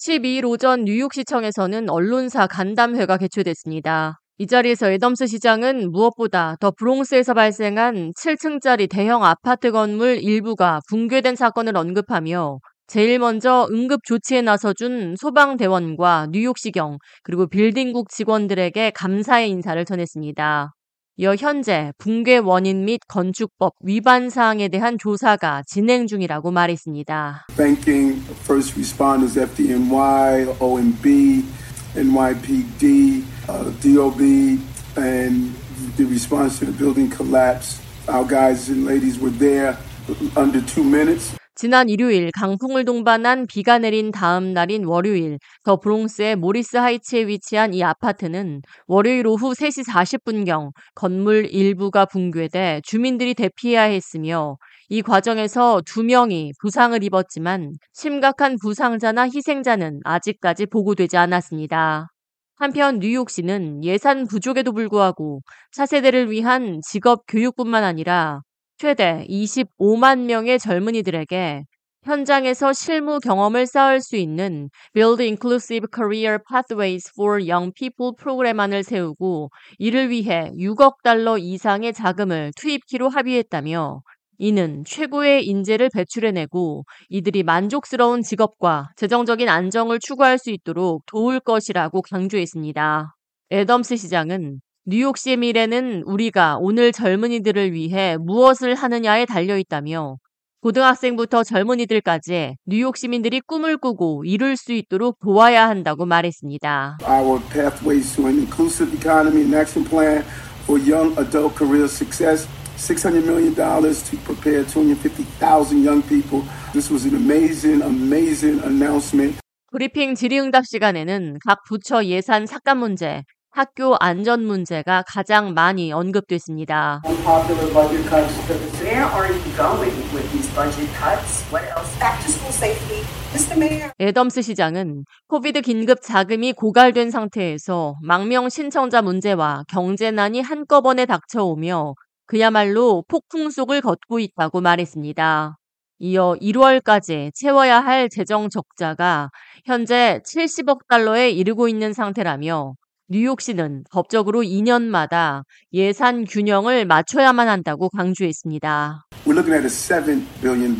12일 오전 뉴욕시청에서는 언론사 간담회가 개최됐습니다. 이 자리에서 애덤스 시장은 무엇보다 더 브롱스에서 발생한 7층짜리 대형 아파트 건물 일부가 붕괴된 사건을 언급하며 제일 먼저 응급 조치에 나서준 소방대원과 뉴욕시경 그리고 빌딩국 직원들에게 감사의 인사를 전했습니다. 이어 현재 붕괴 원인 및 건축법 위반 사항에 대한 조사가 진행 중이라고 말했습니다. Thanking first responders FDNY, OMB, NYPD, uh, DOB, and the response to the building collapse. Our guys and ladies were there under two minutes. 지난 일요일 강풍을 동반한 비가 내린 다음 날인 월요일 더 브롱스의 모리스 하이츠에 위치한 이 아파트는 월요일 오후 3시 40분경 건물 일부가 붕괴돼 주민들이 대피해야 했으며 이 과정에서 두 명이 부상을 입었지만 심각한 부상자나 희생자는 아직까지 보고되지 않았습니다. 한편 뉴욕시는 예산 부족에도 불구하고 차세대를 위한 직업 교육뿐만 아니라 최대 25만 명의 젊은이들에게 현장에서 실무 경험을 쌓을 수 있는 Build Inclusive Career Pathways for Young People 프로그램 안을 세우고 이를 위해 6억 달러 이상의 자금을 투입키로 합의했다며 이는 최고의 인재를 배출해내고 이들이 만족스러운 직업과 재정적인 안정을 추구할 수 있도록 도울 것이라고 강조했습니다. 애덤스 시장은 뉴욕시의 미래는 우리가 오늘 젊은이들을 위해 무엇을 하느냐에 달려 있다며 고등학생부터 젊은이들까지 뉴욕 시민들이 꿈을 꾸고 이룰 수 있도록 도와야 한다고 말했습니다. Our pathways to an inclusive economy and action plan for young adult career success. $600 million to prepare 250,000 young people. This was an amazing, amazing announcement. 브리핑 질의응답 시간에는 각 부처 예산 삭감 문제, 학교 안전 문제가 가장 많이 언급됐습니다. 애덤스 시장은 COVID 긴급 자금이 고갈된 상태에서 망명 신청자 문제와 경제난이 한꺼번에 닥쳐오며 그야말로 폭풍 속을 걷고 있다고 말했습니다. 이어 1월까지 채워야 할 재정 적자가 현재 70억 달러에 이르고 있는 상태라며 뉴욕시는 법적으로 2년마다 예산 균형을 맞춰야만 한다고 강조했습니다. We're looking at a $7 billion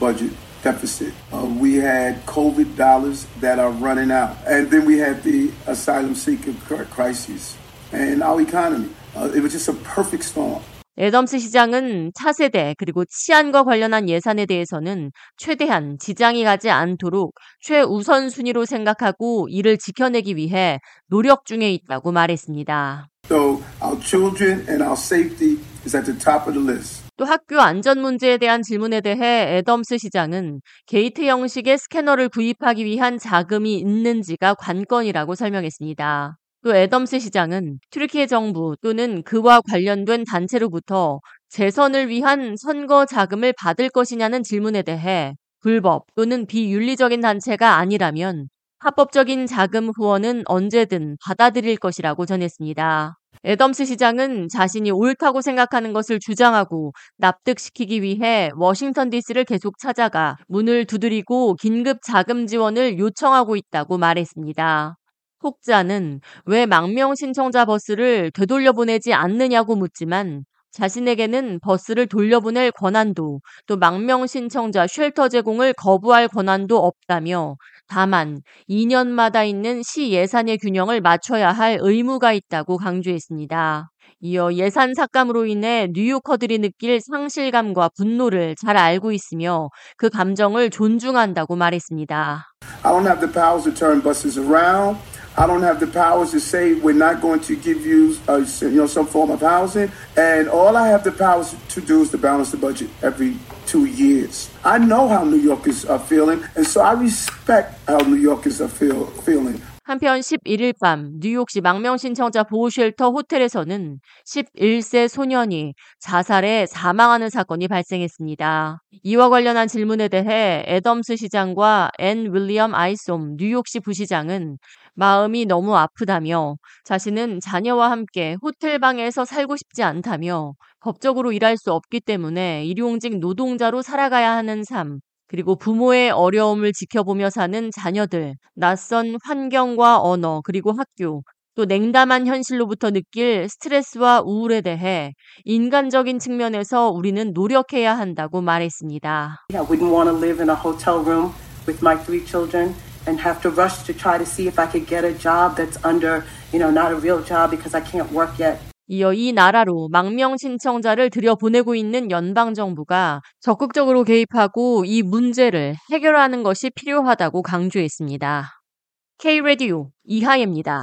budget deficit. Uh, we had COVID dollars that are running out. And then we had the asylum seeker crisis and our economy. Uh, it was just a perfect storm. 애덤스 시장은 차세대 그리고 치안과 관련한 예산에 대해서는 최대한 지장이 가지 않도록 최우선 순위로 생각하고 이를 지켜내기 위해 노력 중에 있다고 말했습니다. So our children and our safety is at the top of the list. 또 학교 안전 문제에 대한 질문에 대해 애덤스 시장은 게이트 형식의 스캐너를 구입하기 위한 자금이 있는지가 관건이라고 설명했습니다. 또 애덤스 시장은 튀르키예 정부 또는 그와 관련된 단체로부터 재선을 위한 선거 자금을 받을 것이냐는 질문에 대해 불법 또는 비윤리적인 단체가 아니라면 합법적인 자금 후원은 언제든 받아들일 것이라고 전했습니다. 애덤스 시장은 자신이 옳다고 생각하는 것을 주장하고 납득시키기 위해 워싱턴 DC를 계속 찾아가 문을 두드리고 긴급 자금 지원을 요청하고 있다고 말했습니다. 혹자는 왜 망명 신청자 버스를 되돌려 보내지 않느냐고 묻지만 자신에게는 버스를 돌려보낼 권한도 또 망명 신청자 쉘터 제공을 거부할 권한도 없다며 다만 2년마다 있는 시 예산의 균형을 맞춰야 할 의무가 있다고 강조했습니다. 이어 예산 삭감으로 인해 뉴요커들이 느낄 상실감과 분노를 잘 알고 있으며 그 감정을 존중한다고 말했습니다. I don't have the powers to turn buses around. I don't have the powers to say we're not going to give you, uh, you know, some form of housing. And all I have the powers to do is to balance the budget every two years. I know how New Yorkers are feeling, and so I respect how New Yorkers are feel, feeling. 한편 11일 밤 뉴욕시 망명 신청자 보호 쉘터 호텔에서는 11세 소년이 자살해 사망하는 사건이 발생했습니다. 이와 관련한 질문에 대해 애덤스 시장과 앤 윌리엄 아이솜 뉴욕시 부시장은 마음이 너무 아프다며 자신은 자녀와 함께 호텔방에서 살고 싶지 않다며 법적으로 일할 수 없기 때문에 일용직 노동자로 살아가야 하는 삶, 그리고 부모의 어려움을 지켜보며 사는 자녀들, 낯선 환경과 언어, 그리고 학교, 또 냉담한 현실로부터 느낄 스트레스와 우울에 대해 인간적인 측면에서 우리는 노력해야 한다고 말했습니다. I wouldn't want to live in a hotel room with my three children and have to rush to try to see if I could get a job that's under, you know, not a real job because I can't work yet. 이어 이 나라로 망명 신청자를 들여보내고 있는 연방 정부가 적극적으로 개입하고 이 문제를 해결하는 것이 필요하다고 강조했습니다. K-Radio 이하예입니다.